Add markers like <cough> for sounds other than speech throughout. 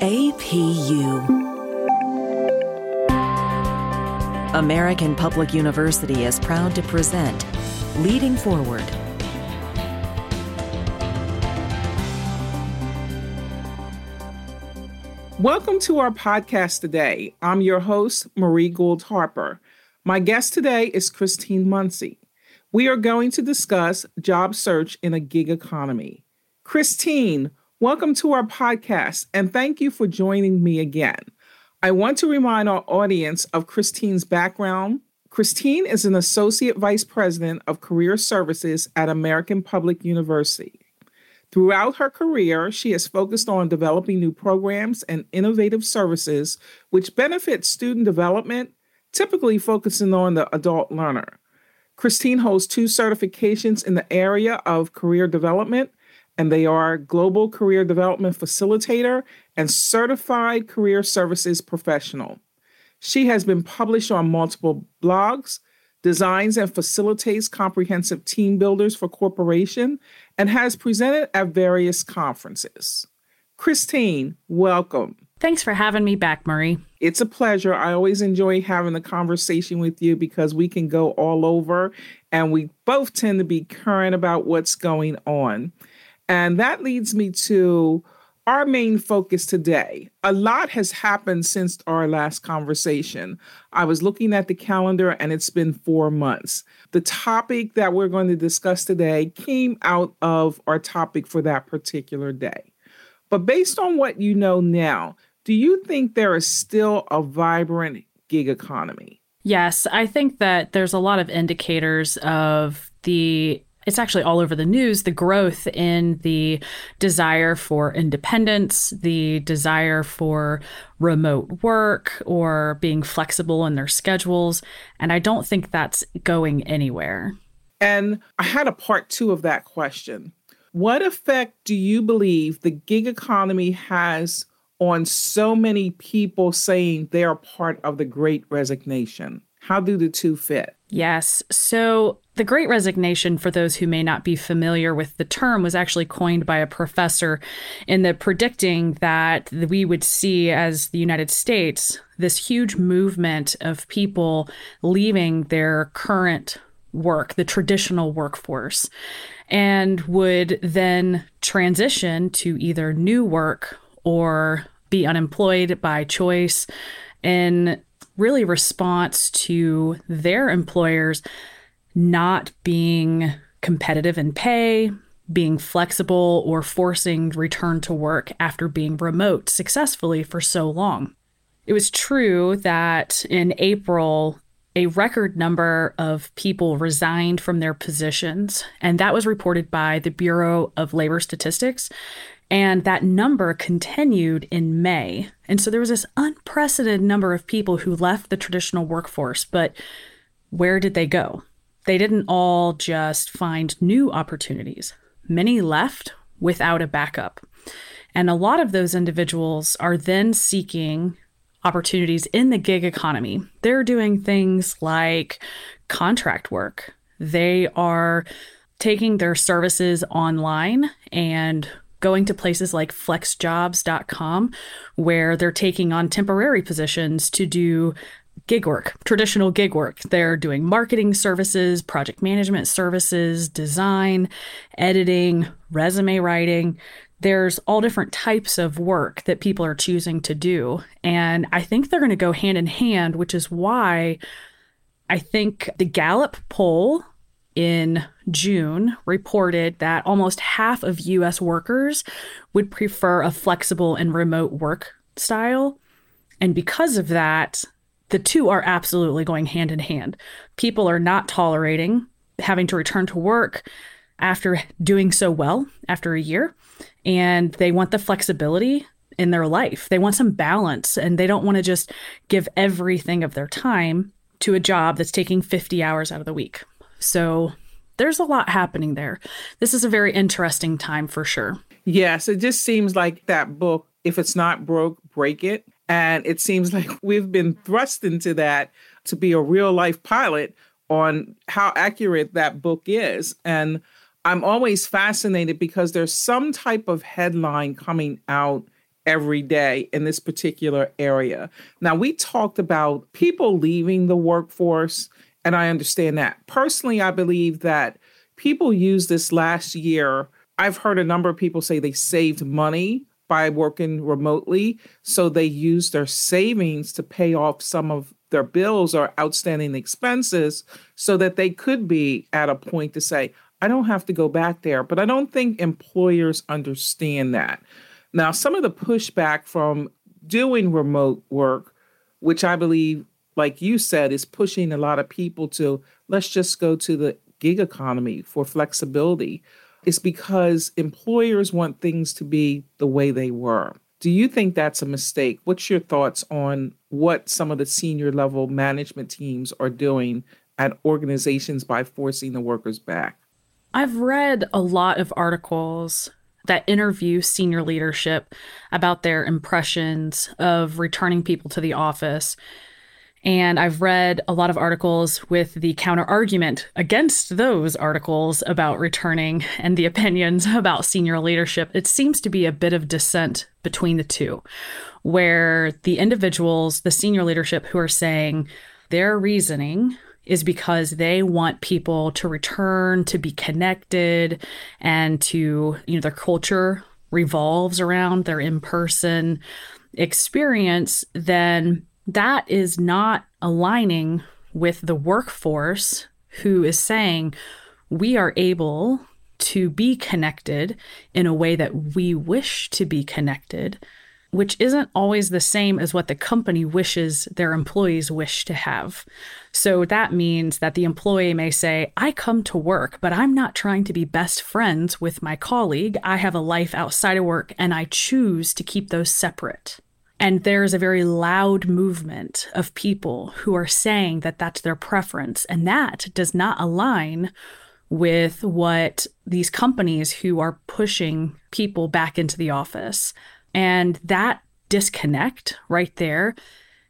APU. American Public University is proud to present Leading Forward. Welcome to our podcast today. I'm your host, Marie Gould Harper. My guest today is Christine Munsey. We are going to discuss job search in a gig economy. Christine, welcome to our podcast and thank you for joining me again. I want to remind our audience of Christine's background. Christine is an Associate Vice President of Career Services at American Public University. Throughout her career, she has focused on developing new programs and innovative services which benefit student development, typically focusing on the adult learner. Christine holds two certifications in the area of career development, and they are Global Career Development Facilitator and Certified Career Services Professional. She has been published on multiple blogs, designs and facilitates comprehensive team builders for corporation, and has presented at various conferences. Christine, welcome. Thanks for having me back, Marie. It's a pleasure. I always enjoy having the conversation with you because we can go all over and we both tend to be current about what's going on. And that leads me to our main focus today. A lot has happened since our last conversation. I was looking at the calendar and it's been four months. The topic that we're going to discuss today came out of our topic for that particular day. But based on what you know now, do you think there is still a vibrant gig economy? Yes, I think that there's a lot of indicators of the it's actually all over the news the growth in the desire for independence, the desire for remote work or being flexible in their schedules. And I don't think that's going anywhere. And I had a part two of that question. What effect do you believe the gig economy has on so many people saying they're part of the great resignation? How do the two fit? Yes. So, the Great Resignation, for those who may not be familiar with the term, was actually coined by a professor in the predicting that we would see as the United States this huge movement of people leaving their current work, the traditional workforce, and would then transition to either new work or be unemployed by choice in really response to their employers not being competitive in pay, being flexible, or forcing return to work after being remote successfully for so long. It was true that in April, a record number of people resigned from their positions, and that was reported by the Bureau of Labor Statistics. And that number continued in May. And so there was this unprecedented number of people who left the traditional workforce. But where did they go? They didn't all just find new opportunities. Many left without a backup. And a lot of those individuals are then seeking opportunities in the gig economy. They're doing things like contract work. They are taking their services online and going to places like flexjobs.com where they're taking on temporary positions to do gig work, traditional gig work. They're doing marketing services, project management services, design, editing, resume writing. There's all different types of work that people are choosing to do. And I think they're going to go hand in hand, which is why I think the Gallup poll in June reported that almost half of US workers would prefer a flexible and remote work style. And because of that, the two are absolutely going hand in hand. People are not tolerating having to return to work after doing so well after a year, and they want the flexibility in their life. They want some balance, and they don't want to just give everything of their time to a job that's taking 50 hours out of the week. So there's a lot happening there. This is a very interesting time for sure. Yes, it just seems like that book, if it's not broke, break it. And it seems <laughs> like we've been thrust into that to be a real life pilot on how accurate that book is. And I'm always fascinated because there's some type of headline coming out every day in this particular area. Now, we talked about people leaving the workforce, and I understand that. Personally, I believe that people use this last year. I've heard a number of people say they saved money by working remotely. So they used their savings to pay off some of their bills or outstanding expenses so that they could be at a point to say, I don't have to go back there. But I don't think employers understand that. Now, some of the pushback from doing remote work, which I believe, like you said, is pushing a lot of people to let's just go to the gig economy for flexibility, is because employers want things to be the way they were. Do you think that's a mistake? What's your thoughts on what some of the senior level management teams are doing at organizations by forcing the workers back? I've read a lot of articles that interview senior leadership about their impressions of returning people to the office. And I've read a lot of articles with the counter argument against those articles about returning and the opinions <laughs> about senior leadership. It seems to be a bit of dissent between the two, where the individuals, the senior leadership who are saying their reasoning is because they want people to return to be connected and to, you know, their culture revolves around their in person experience, then that is not aligning with the workforce who is saying we are able to be connected in a way that we wish to be connected which isn't always the same as what the company wishes their employees wish to have. So that means that the employee may say, I come to work, but I'm not trying to be best friends with my colleague. I have a life outside of work and I choose to keep those separate. And there's a very loud movement of people who are saying that that's their preference. And that does not align with what these companies who are pushing people back into the office and that disconnect right there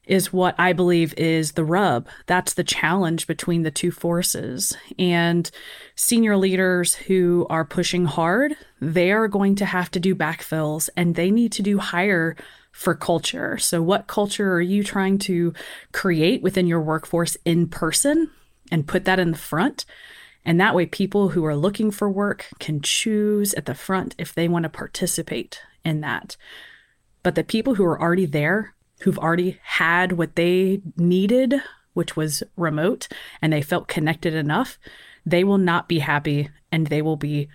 is what I believe is the rub. That's the challenge between the two forces. And senior leaders who are pushing hard, they are going to have to do backfills and they need to do hire for culture. So, what culture are you trying to create within your workforce in person and put that in the front? And that way, people who are looking for work can choose at the front if they want to participate in that. But the people who are already there, who've already had what they needed, which was remote, and they felt connected enough, they will not be happy and they will be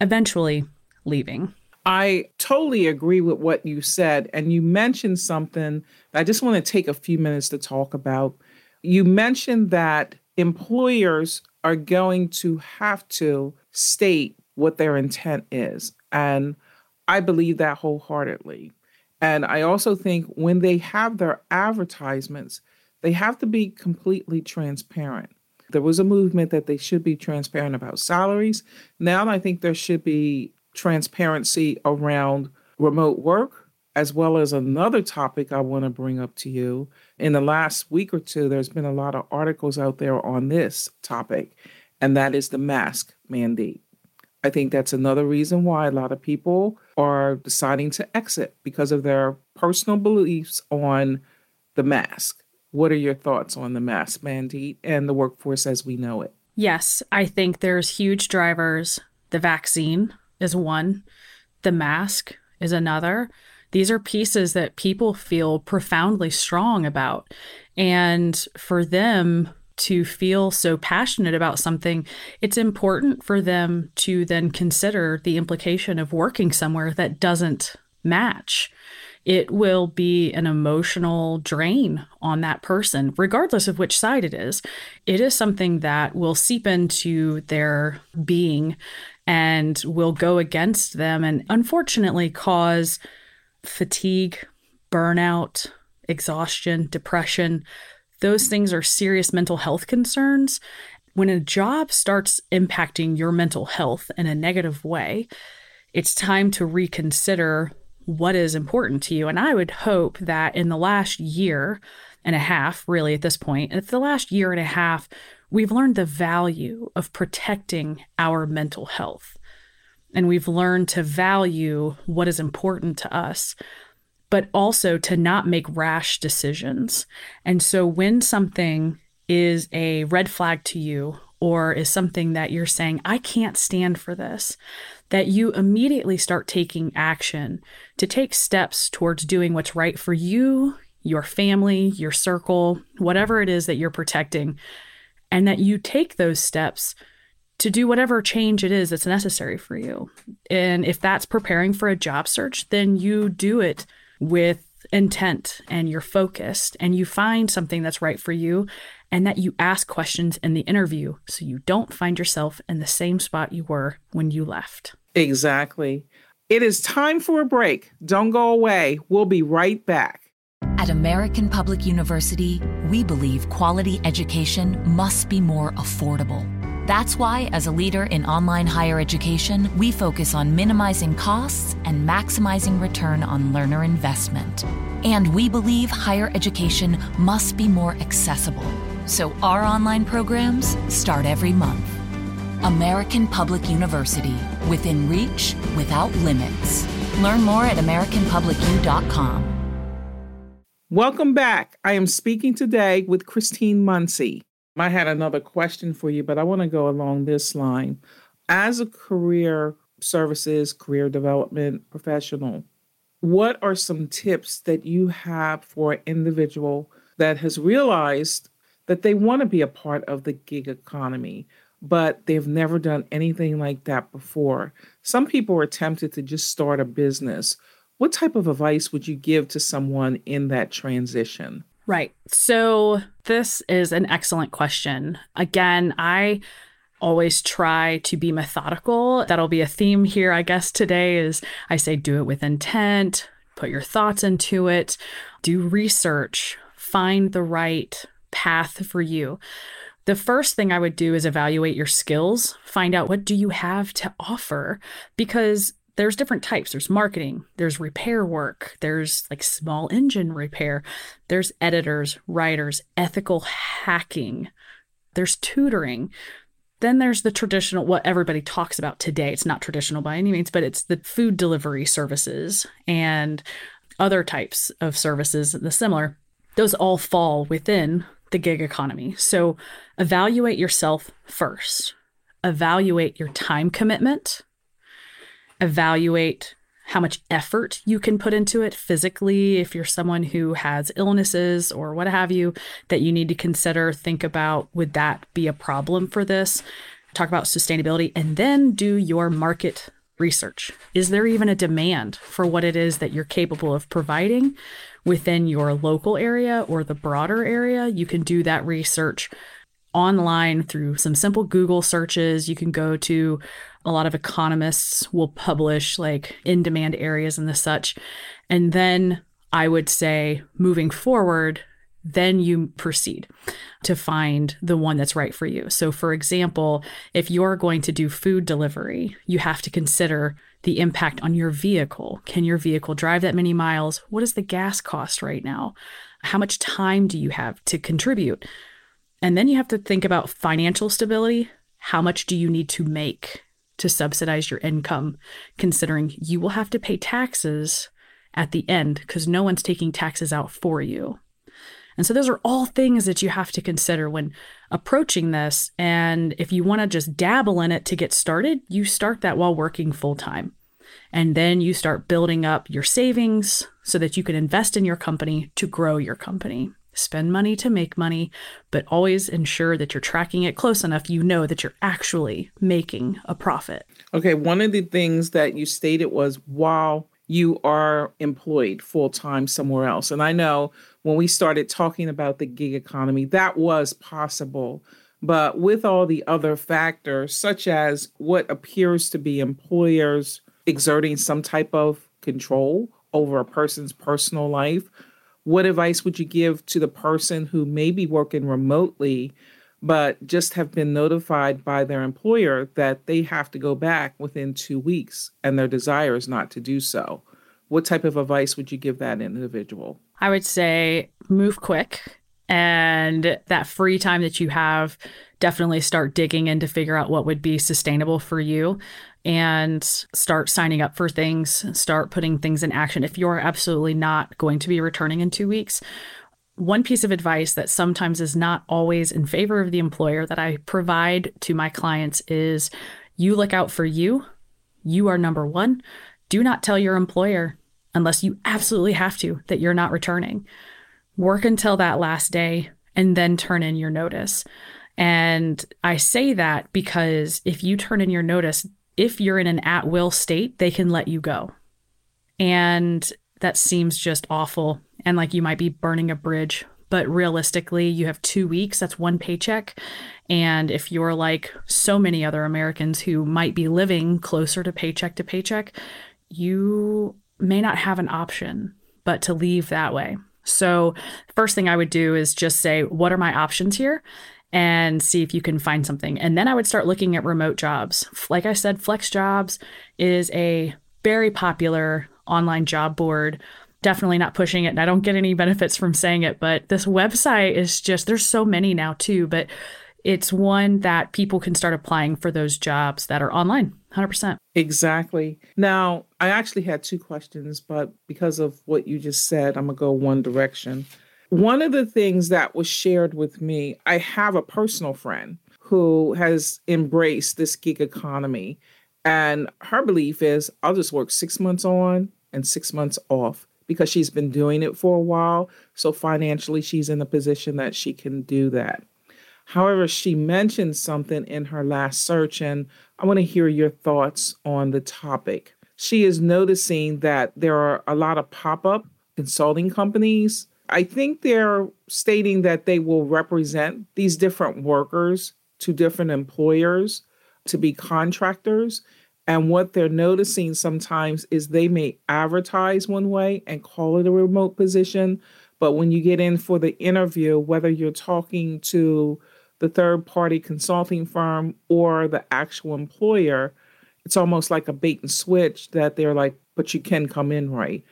eventually leaving. I totally agree with what you said. And you mentioned something I just want to take a few minutes to talk about. You mentioned that employers are going to have to state what their intent is. And I believe that wholeheartedly. And I also think when they have their advertisements, they have to be completely transparent. There was a movement that they should be transparent about salaries. Now I think there should be transparency around remote work, as well as another topic I want to bring up to you. In the last week or two, there's been a lot of articles out there on this topic, and that is the mask mandate. I think that's another reason why a lot of people are deciding to exit because of their personal beliefs on the mask. What are your thoughts on the mask mandate and the workforce as we know it? Yes, I think there's huge drivers. The vaccine is one, the mask is another. These are pieces that people feel profoundly strong about. And for them, to feel so passionate about something, it's important for them to then consider the implication of working somewhere that doesn't match. It will be an emotional drain on that person, regardless of which side it is. It is something that will seep into their being and will go against them and unfortunately cause fatigue, burnout, exhaustion, depression those things are serious mental health concerns. When a job starts impacting your mental health in a negative way, it's time to reconsider what is important to you. And I would hope that in the last year and a half, really at this point, if the last year and a half, we've learned the value of protecting our mental health. And we've learned to value what is important to us. but also to not make rash decisions. And so when something is a red flag to you or is something that you're saying, I can't stand for this, that you immediately start taking action to take steps towards doing what's right for you, your family, your circle, whatever it is that you're protecting, and that you take those steps to do whatever change it is that's necessary for you. And if that's preparing for a job search, then you do it with intent and you're focused and you find something that's right for you and that you ask questions in the interview so you don't find yourself in the same spot you were when you left. Exactly. It is time for a break. Don't go away. We'll be right back. At American Public University, we believe quality education must be more affordable. That's why, as a leader in online higher education, we focus on minimizing costs and maximizing return on learner investment. And we believe higher education must be more accessible. So our online programs start every month. American Public University, within reach, without limits. Learn more at AmericanPublicU.com. Welcome back. I am speaking today with Christine Munsey. I had another question for you, but I want to go along this line. As a career services, career development professional, what are some tips that you have for an individual that has realized that they want to be a part of the gig economy, but they've never done anything like that before? Some people are tempted to just start a business. What type of advice would you give to someone in that transition? Right. So, this is an excellent question. Again, I always try to be methodical. That'll be a theme here, I guess, today is I say do it with intent, put your thoughts into it, do research, find the right path for you. The first thing I would do is evaluate your skills, find out what do you have to offer because there's different types. There's marketing there's repair work there's like small engine repair there's editors writers ethical hacking there's tutoring. Then there's the traditional what everybody talks about today. It's not traditional by any means but it's the food delivery services and other types of services the similar. Those all fall within the gig economy. So evaluate yourself first. Evaluate your time commitment evaluate how much effort you can put into it physically if you're someone who has illnesses or what have you that you need to consider think about would that be a problem for this? Talk about sustainability and then do your market research. Is there even a demand for what it is that you're capable of providing within your local area or the broader area? You can do that research online through some simple google searches you can go to a lot of economists will publish like in demand areas and the such. And then I would say moving forward, then you proceed to find the one that's right for you. So, for example, if you're going to do food delivery, you have to consider the impact on your vehicle. Can your vehicle drive that many miles? What is the gas cost right now? How much time do you have to contribute? And then you have to think about financial stability. How much do you need to make to subsidize your income, considering you will have to pay taxes at the end because no one's taking taxes out for you. And so those are all things that you have to consider when approaching this. And if you want to just dabble in it to get started, you start that while working full time. And then you start building up your savings so that you can invest in your company to grow your company. Spend money to make money, but always ensure that you're tracking it close enough you know that you're actually making a profit. Okay, one of the things that you stated was while you are employed full time somewhere else. And I know when we started talking about the gig economy, that was possible. But with all the other factors, such as what appears to be employers exerting some type of control over a person's personal life, what advice would you give to the person who may be working remotely but just have been notified by their employer that they have to go back within two weeks and their desire is not to do so? What type of advice would you give that individual? I would say move quick and that free time that you have definitely start digging in to figure out what would be sustainable for you and start signing up for things, start putting things in action. If you're absolutely not going to be returning in two weeks, one piece of advice that sometimes is not always in favor of the employer that I provide to my clients is you look out for you. You are number one. Do not tell your employer unless you absolutely have to that you're not returning. Work until that last day and then turn in your notice. And I say that because if you turn in your notice, if you're in an at will state, they can let you go. And that seems just awful. And like you might be burning a bridge. But realistically, you have two weeks, that's one paycheck. And if you're like so many other Americans who might be living closer to paycheck to paycheck, you may not have an option but to leave that way. So, first thing I would do is just say, what are my options here? And see if you can find something. And then I would start looking at remote jobs. Like I said, FlexJobs is a very popular online job board. Definitely not pushing it, and I don't get any benefits from saying it, but this website is just, there's so many now too, but it's one that people can start applying for those jobs that are online 100% exactly now i actually had two questions but because of what you just said i'm gonna go one direction one of the things that was shared with me, I have a personal friend who has embraced this gig economy. And her belief is I'll just work six months on and six months off because she's been doing it for a while. So financially, she's in a position that she can do that. However, she mentioned something in her last search, and I want to hear your thoughts on the topic. She is noticing that there are a lot of pop up consulting companies I think they're stating that they will represent these different workers to different employers to be contractors. And what they're noticing sometimes is they may advertise one way and call it a remote position. But when you get in for the interview, whether you're talking to the third party consulting firm or the actual employer, it's almost like a bait and switch that they're like, but you can come in right.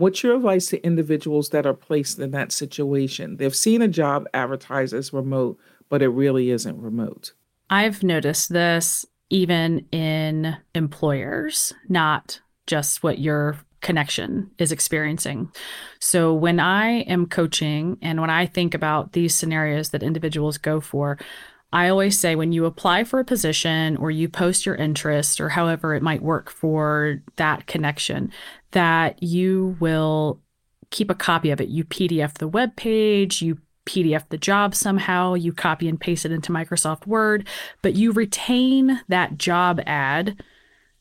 What's your advice to individuals that are placed in that situation? They've seen a job advertised as remote, but it really isn't remote. I've noticed this even in employers, not just what your connection is experiencing. So when I am coaching and when I think about these scenarios that individuals go for, I always say when you apply for a position or you post your interest or however it might work for that connection, that you will keep a copy of it. You PDF the web page, you PDF the job somehow, you copy and paste it into Microsoft Word, but you retain that job ad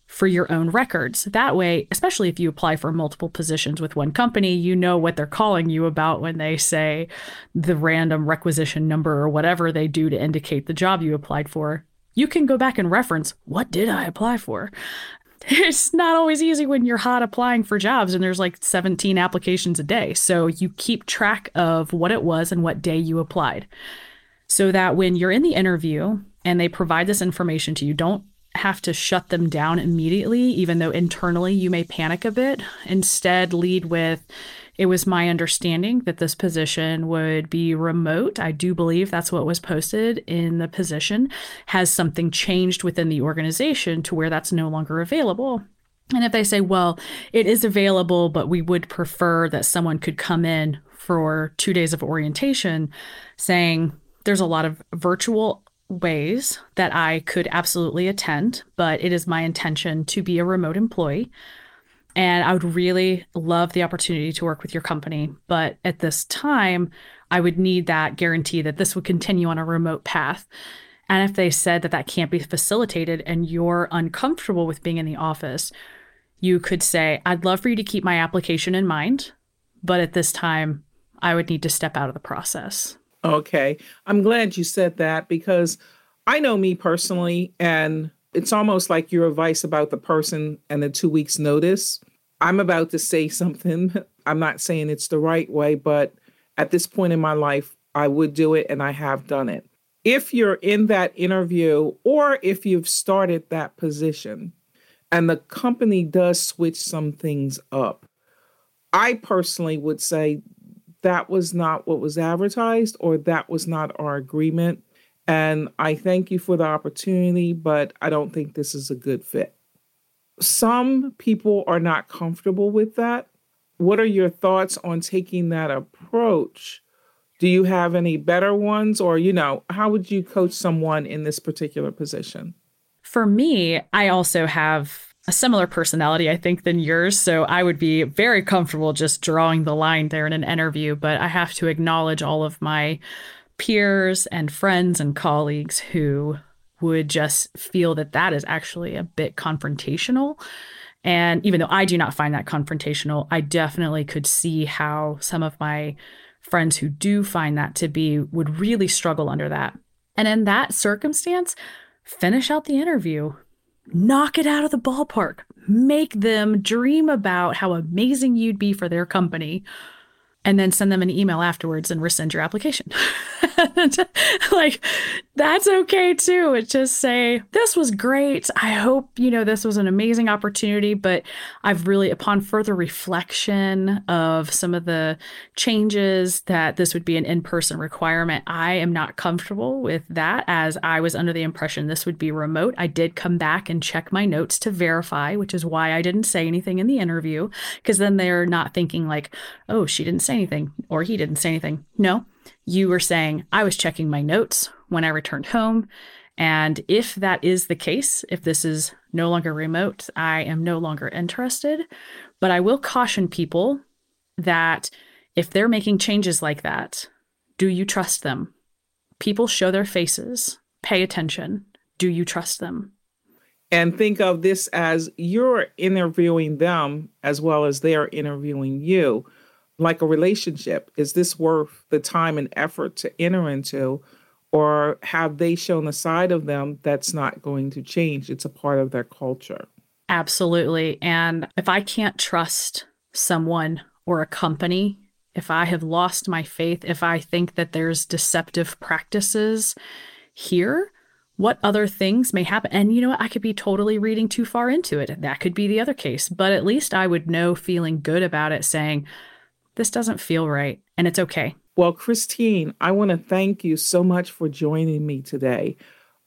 for your own records. That way, especially if you apply for multiple positions with one company, you know what they're calling you about when they say the random requisition number or whatever they do to indicate the job you applied for. You can go back and reference what did I apply for? <laughs> It's not always easy when you're hot applying for jobs and there's like 17 applications a day. So you keep track of what it was and what day you applied. So that when you're in the interview and they provide this information to you, don't have to shut them down immediately, even though internally you may panic a bit. Instead, lead with, it was my understanding that this position would be remote. I do believe that's what was posted in the position. Has something changed within the organization to where that's no longer available? And if they say, well, it is available, but we would prefer that someone could come in for two days of orientation, saying, there's a lot of virtual ways that I could absolutely attend, but it is my intention to be a remote employee. And I would really love the opportunity to work with your company. But at this time, I would need that guarantee that this would continue on a remote path. And if they said that that can't be facilitated and you're uncomfortable with being in the office, you could say, I'd love for you to keep my application in mind, but at this time, I would need to step out of the process. Okay. I'm glad you said that because I know me personally, and it's almost like your advice about the person and the two weeks' notice. I'm about to say something. <laughs> I'm not saying it's the right way, but at this point in my life, I would do it and I have done it. If you're in that interview or if you've started that position and the company does switch some things up, I personally would say that was not what was advertised or that was not our agreement. And I thank you for the opportunity, but I don't think this is a good fit. Some people are not comfortable with that. What are your thoughts on taking that approach? Do you have any better ones, or, you know, how would you coach someone in this particular position? For me, I also have a similar personality, I think, than yours. So I would be very comfortable just drawing the line there in an interview. But I have to acknowledge all of my peers and friends and colleagues who would just feel that that is actually a bit confrontational. And even though I do not find that confrontational, I definitely could see how some of my friends who do find that to be would really struggle under that. And in that circumstance, finish out the interview, knock it out of the ballpark, make them dream about how amazing you'd be for their company and then send them an email afterwards and rescind your application. <laughs> like that's okay too. It just say, this was great. I hope, you know, this was an amazing opportunity, but I've really, upon further reflection of some of the changes that this would be an in person requirement, I am not comfortable with that as I was under the impression this would be remote. I did come back and check my notes to verify, which is why I didn't say anything in the interview, because then they're not thinking like, oh, she didn't say anything or he didn't say anything. No, you were saying, I was checking my notes when I returned home. And if that is the case, if this is no longer remote, I am no longer interested. But I will caution people that if they're making changes like that, do you trust them? People show their faces. Pay attention. Do you trust them? And think of this as you're interviewing them as well as they're interviewing you like a relationship. Is this worth the time and effort to enter into? Or have they shown a side of them that's not going to change? It's a part of their culture. Absolutely. And if I can't trust someone or a company, if I have lost my faith, if I think that there's deceptive practices here, what other things may happen? And you know what? I could be totally reading too far into it. That could be the other case. But at least I would know feeling good about it, saying, this doesn't feel right, and it's okay. Well, Christine, I want to thank you so much for joining me today.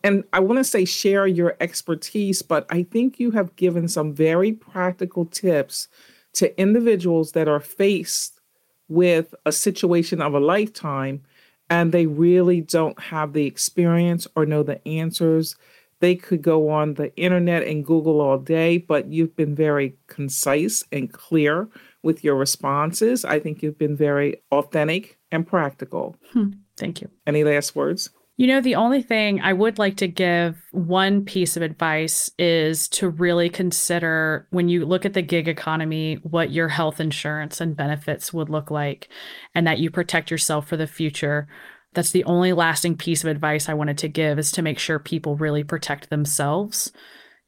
And I want to say share your expertise, but I think you have given some very practical tips to individuals that are faced with a situation of a lifetime and they really don't have the experience or know the answers. They could go on the internet and Google all day, but you've been very concise and clear with your responses. I think you've been very authentic and practical. Hmm. Thank you. Any last words? You know, the only thing I would like to give one piece of advice is to really consider when you look at the gig economy, what your health insurance and benefits would look like, and that you protect yourself for the future. That's the only lasting piece of advice I wanted to give is to make sure people really protect themselves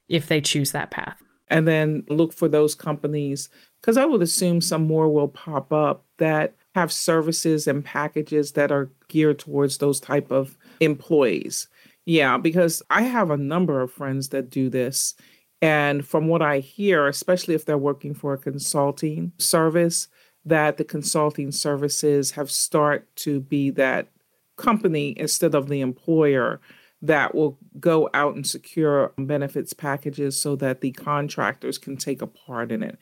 if they choose that path. And then look for those companies because I would assume some more will pop up that have services and packages that are geared towards those type of employees. Yeah, because I have a number of friends that do this. And from what I hear, especially if they're working for a consulting service, that the consulting services have start to be that company instead of the employer that will go out and secure benefits packages so that the contractors can take a part in it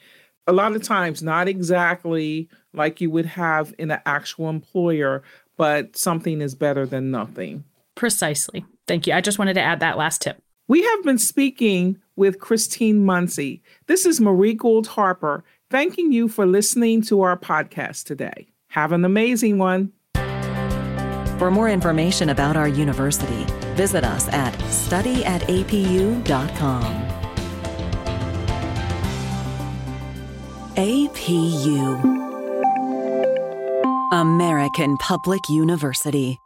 a lot of times not exactly like you would have in an actual employer, but something is better than nothing. Precisely. Thank you. I just wanted to add that last tip. We have been speaking with Christine Munsey. This is Marie Gould Harper, thanking you for listening to our podcast today. Have an amazing one. For more information about our university, visit us at studyatapu.com. APU American Public University